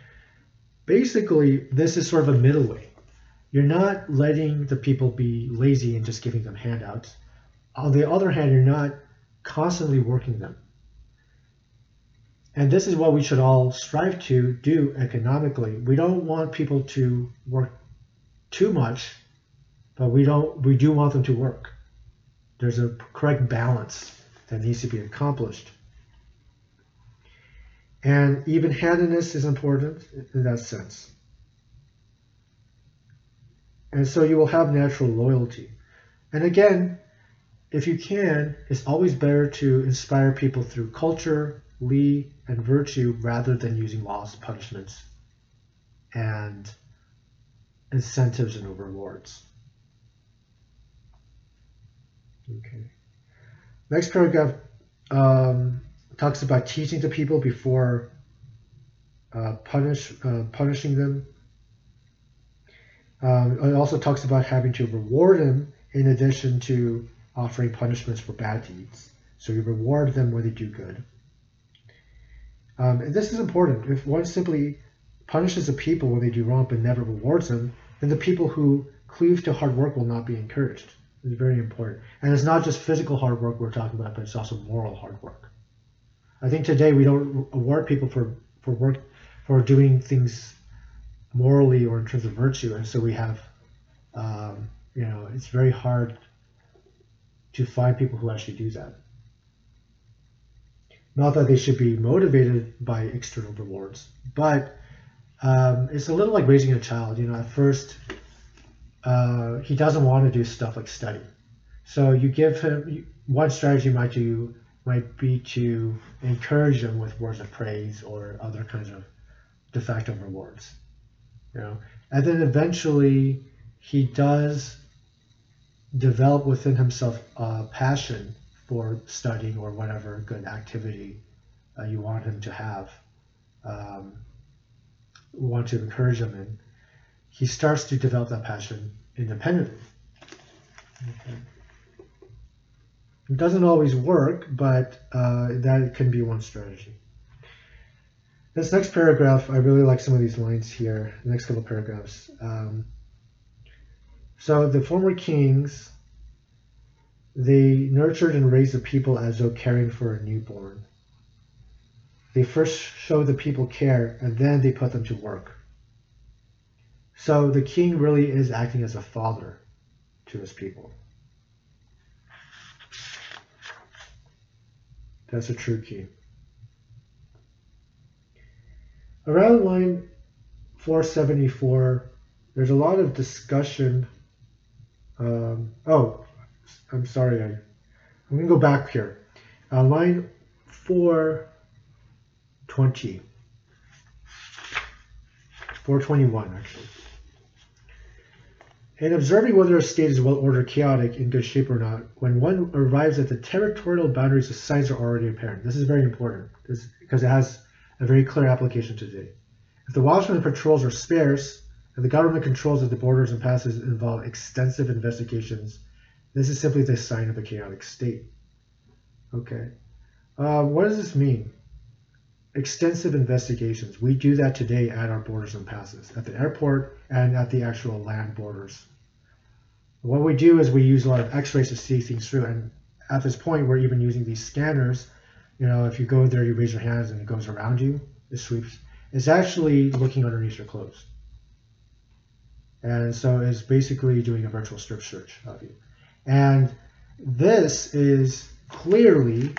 [SPEAKER 1] Basically, this is sort of a middle way. You're not letting the people be lazy and just giving them handouts. On the other hand, you're not constantly working them. And this is what we should all strive to do economically. We don't want people to work too much, but we don't we do want them to work. There's a correct balance that needs to be accomplished. And even handedness is important in that sense. And so you will have natural loyalty. And again, if you can, it's always better to inspire people through culture, Li, and virtue rather than using laws, punishments, and incentives and rewards. Okay. Next paragraph um, talks about teaching the people before uh, punish uh, punishing them. Um, it also talks about having to reward them in addition to offering punishments for bad deeds. So you reward them when they do good. Um, and this is important. If one simply punishes the people when they do wrong but never rewards them, then the people who cleave to hard work will not be encouraged. It's very important. And it's not just physical hard work we're talking about, but it's also moral hard work. I think today we don't award people for, for work for doing things morally or in terms of virtue, and so we have, um, you know, it's very hard to find people who actually do that. Not that they should be motivated by external rewards, but um, it's a little like raising a child. You know, at first uh, he doesn't want to do stuff like study. So you give him one strategy might do might be to encourage him with words of praise or other kinds of de facto rewards. You know, and then eventually he does develop within himself a passion for studying or whatever good activity uh, you want him to have, um, want to encourage him in. He starts to develop that passion independently. Okay. It doesn't always work, but uh, that can be one strategy. This next paragraph, I really like some of these lines here, the next couple paragraphs. Um, so the former kings, they nurtured and raised the people as though caring for a newborn. They first show the people care, and then they put them to work. So the king really is acting as a father to his people. That's a true king. Around line 474, there's a lot of discussion. Um, oh, I'm sorry. I, I'm going to go back here. Uh, line 420. 421, actually. In observing whether a state is well ordered, chaotic, in good shape or not, when one arrives at the territorial boundaries, the signs are already apparent. This is very important because it has a very clear application today. If the watchmen patrols are sparse, and the government controls of the borders and passes involve extensive investigations, this is simply the sign of a chaotic state. Okay. Uh, what does this mean? Extensive investigations. We do that today at our borders and passes, at the airport and at the actual land borders. What we do is we use a lot of x-rays to see things through. And at this point, we're even using these scanners. You know, if you go there, you raise your hands and it goes around you, it sweeps. It's actually looking underneath your clothes. And so it's basically doing a virtual strip search of you. And this is clearly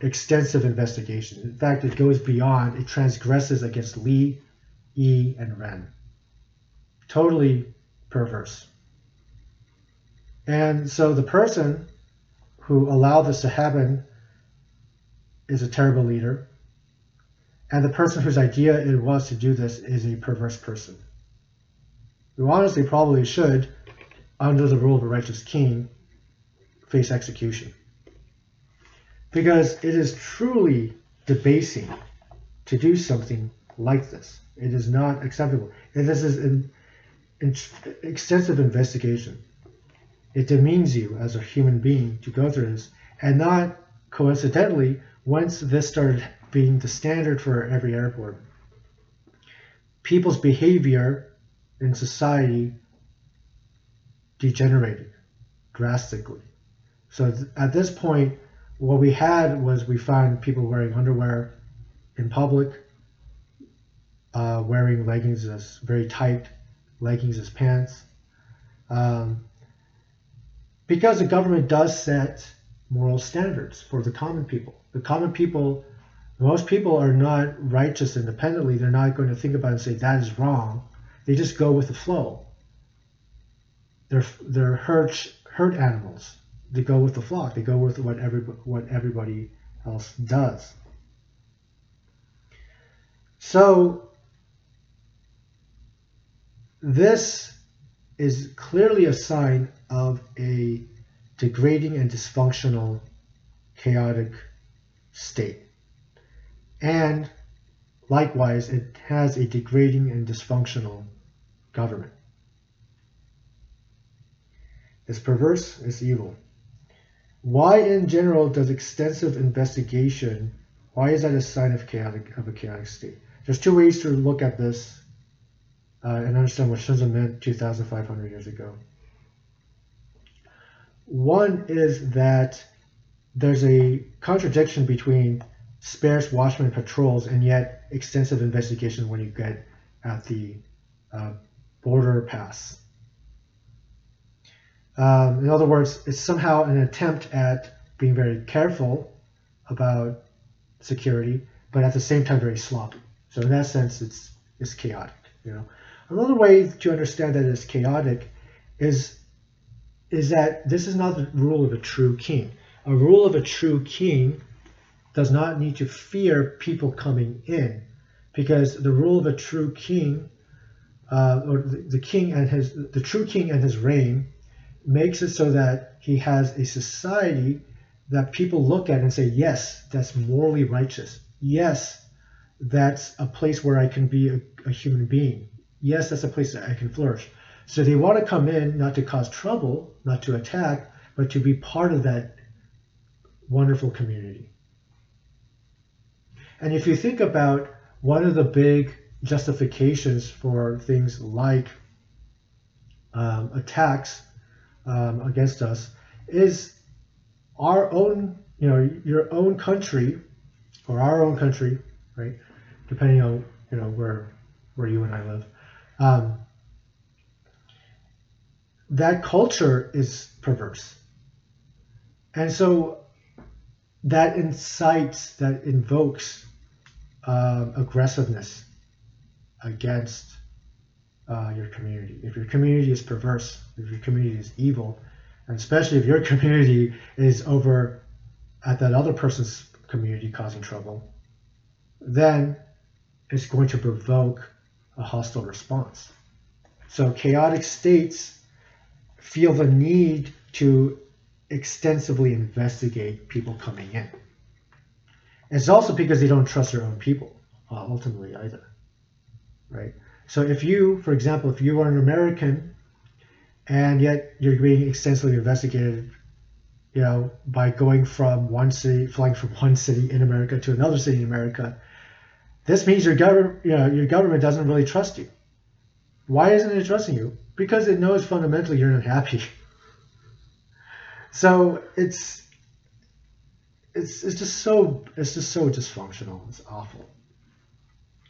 [SPEAKER 1] extensive investigation. In fact, it goes beyond, it transgresses against Li, Yi, and Ren. Totally perverse. And so the person who allowed this to happen is a terrible leader. And the person whose idea it was to do this is a perverse person. Who honestly probably should, under the rule of a righteous king, face execution. Because it is truly debasing to do something like this. It is not acceptable. And this is an, an extensive investigation. It demeans you as a human being to go through this. And not coincidentally, once this started being the standard for every airport, people's behavior in society degenerated drastically. So at this point, what we had was we found people wearing underwear in public, uh, wearing leggings as very tight leggings as pants. Um, because the government does set moral standards for the common people. The common people, most people are not righteous independently. They're not going to think about and say that is wrong. They just go with the flow. They're they're herd herd animals. They go with the flock. They go with what every what everybody else does. So this is clearly a sign of a degrading and dysfunctional, chaotic state. And likewise, it has a degrading and dysfunctional government. It's perverse, it's evil. Why in general does extensive investigation, why is that a sign of chaotic of a chaotic state? There's two ways to look at this uh, and understand what Xun meant 2,500 years ago. One is that there's a contradiction between sparse watchman patrols and yet extensive investigation when you get at the uh, border pass. Um, in other words, it's somehow an attempt at being very careful about security, but at the same time very sloppy. So in that sense, it's it's chaotic. You know, Another way to understand that it's chaotic is is that this is not the rule of a true king. A rule of a true king does not need to fear people coming in, because the rule of a true king, uh, or the, the king and his the true king and his reign, makes it so that he has a society that people look at and say, yes, that's morally righteous. Yes, that's a place where I can be a, a human being. Yes, that's a place that I can flourish. So they want to come in not to cause trouble, not to attack, but to be part of that wonderful community. And if you think about one of the big justifications for things like um, attacks um, against us is our own, you know, your own country or our own country, right? Depending on you know where where you and I live. Um, that culture is perverse. And so that incites, that invokes uh, aggressiveness against uh, your community. If your community is perverse, if your community is evil, and especially if your community is over at that other person's community causing trouble, then it's going to provoke a hostile response. So chaotic states feel the need to extensively investigate people coming in. It's also because they don't trust their own people, uh, ultimately, either. Right? So if you, for example, if you are an American and yet you're being extensively investigated, you know, by going from one city, flying from one city in America to another city in America, this means your government, you know, your government doesn't really trust you. Why isn't it trusting you? Because it knows fundamentally you're not happy. So it's it's it's just so it's just so dysfunctional. It's awful.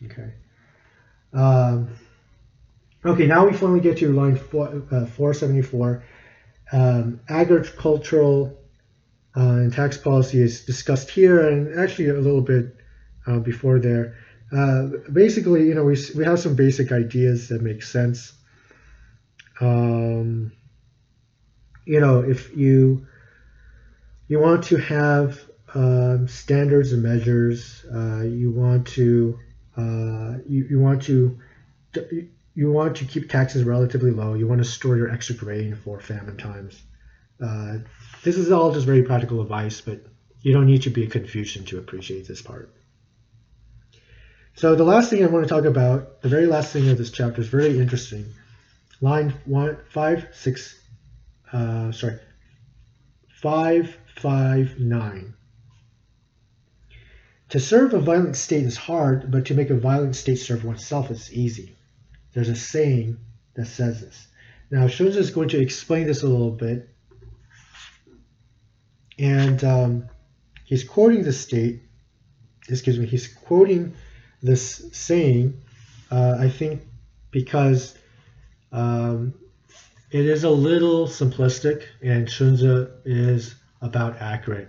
[SPEAKER 1] Okay. Um, okay, now we finally get to line four, uh, 474. Um, agricultural uh, and tax policy is discussed here and actually a little bit uh, before there. Uh, basically, you know, we, we have some basic ideas that make sense. Um, you know, if you you want to have um, standards and measures, uh, you want to uh, you, you want to you want to keep taxes relatively low. You want to store your extra grain for famine times. Uh, this is all just very practical advice, but you don't need to be a Confucian to appreciate this part. So the last thing I want to talk about, the very last thing of this chapter is very interesting. Line one, five, six, uh, sorry, five, five, nine. To serve a violent state is hard, but to make a violent state serve oneself is easy. There's a saying that says this. Now, Xunzi is going to explain this a little bit. And um, he's quoting the state, excuse me, he's quoting this saying, uh, I think, because um, it is a little simplistic, and Xunzi is about accurate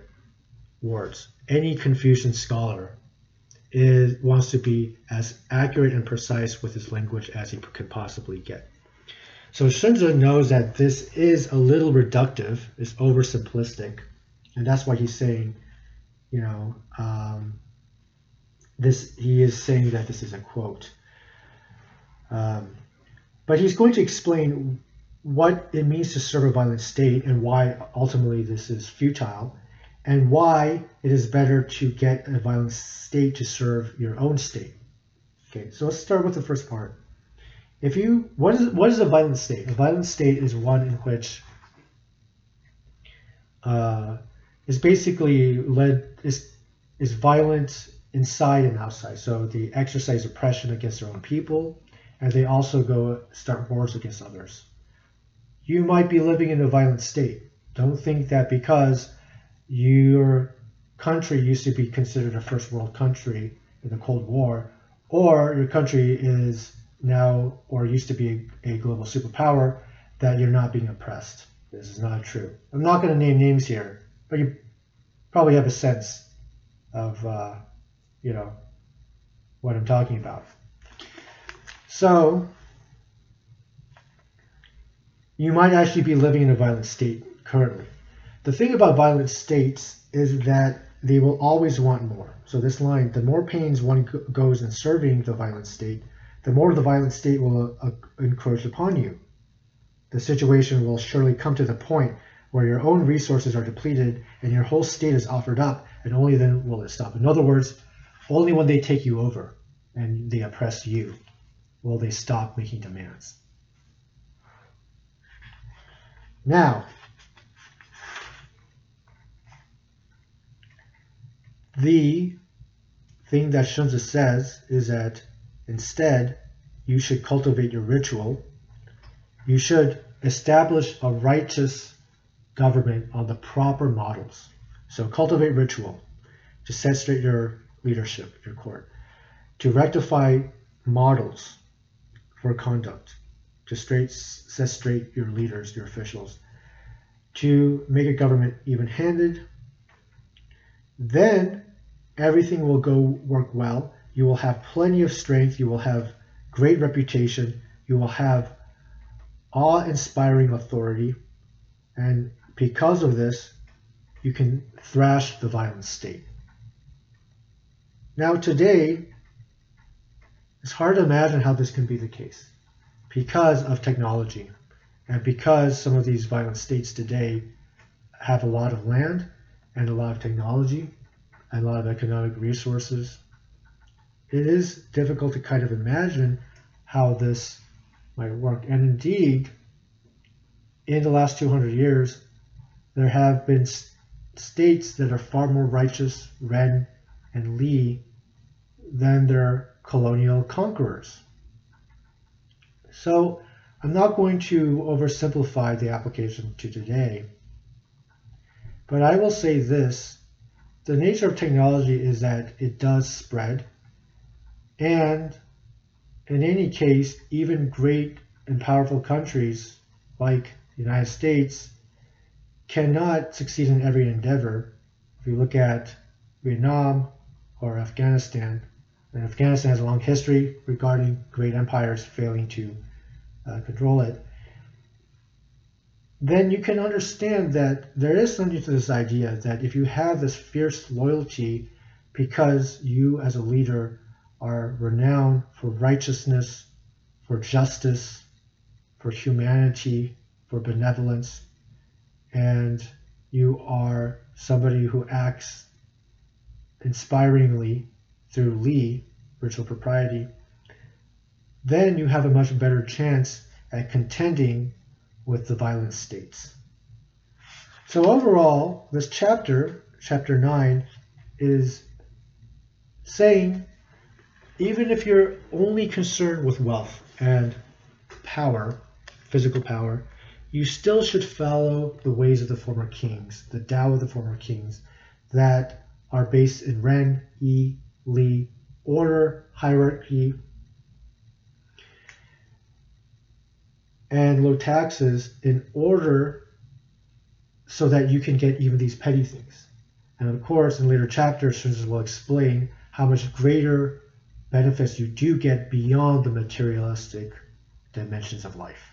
[SPEAKER 1] words any Confucian scholar is wants to be as accurate and precise with his language as he could possibly get. So Xunzi knows that this is a little reductive, is oversimplistic, and that's why he's saying, you know, um, this. He is saying that this is a quote. Um, but he's going to explain what it means to serve a violent state and why ultimately this is futile and why it is better to get a violent state to serve your own state. Okay, so let's start with the first part. If you what is what is a violent state? A violent state is one in which uh, is basically led is is violent inside and outside. So they exercise oppression against their own people, and they also go start wars against others. You might be living in a violent state. Don't think that because your country used to be considered a first world country in the Cold War, or your country is now or used to be a global superpower, that you're not being oppressed. This is not true. I'm not going to name names here, but you probably have a sense of, uh, you know, what I'm talking about. So, you might actually be living in a violent state currently. The thing about violent states is that they will always want more. So this line, the more pains one goes in serving the violent state, the more the violent state will uh, encroach upon you. The situation will surely come to the point where your own resources are depleted and your whole state is offered up, and only then will it stop. In other words, only when they take you over and they oppress you will they stop making demands. Now, the thing that Xunzi says is that instead you should cultivate your ritual. You should establish a righteous government on the proper models. So cultivate ritual to set straight your leadership, your court, to rectify models for conduct, to straight, set straight your leaders, your officials, to make a government even-handed. Then everything will go work well. You will have plenty of strength. You will have great reputation. You will have awe-inspiring authority. And because of this, you can thrash the violent state. Now, today, it's hard to imagine how this can be the case because of technology and because some of these violent states today have a lot of land and a lot of technology and a lot of economic resources. It is difficult to kind of imagine how this might work. And indeed, in the last 200 years, there have been states that are far more righteous, Ren and Li, than their colonial conquerors. So I'm not going to oversimplify the application to today, but I will say this. The nature of technology is that it does spread, and in any case, even great and powerful countries like the United States cannot succeed in every endeavor. If you look at Vietnam or Afghanistan, and Afghanistan has a long history regarding great empires failing to uh, control it, then you can understand that there is something to this idea that if you have this fierce loyalty because you as a leader are renowned for righteousness, for justice, for humanity, for benevolence, and you are somebody who acts inspiringly through Li, ritual propriety, then you have a much better chance at contending with the violent states. So overall, this chapter, chapter 9, is saying even if you're only concerned with wealth and power, physical power, you still should follow the ways of the former kings, the Tao of the former kings, that are based in Ren, Yi, order, hierarchy, and low taxes in order so that you can get even these petty things. And of course, in later chapters, Xunzi will explain how much greater benefits you do get beyond the materialistic dimensions of life.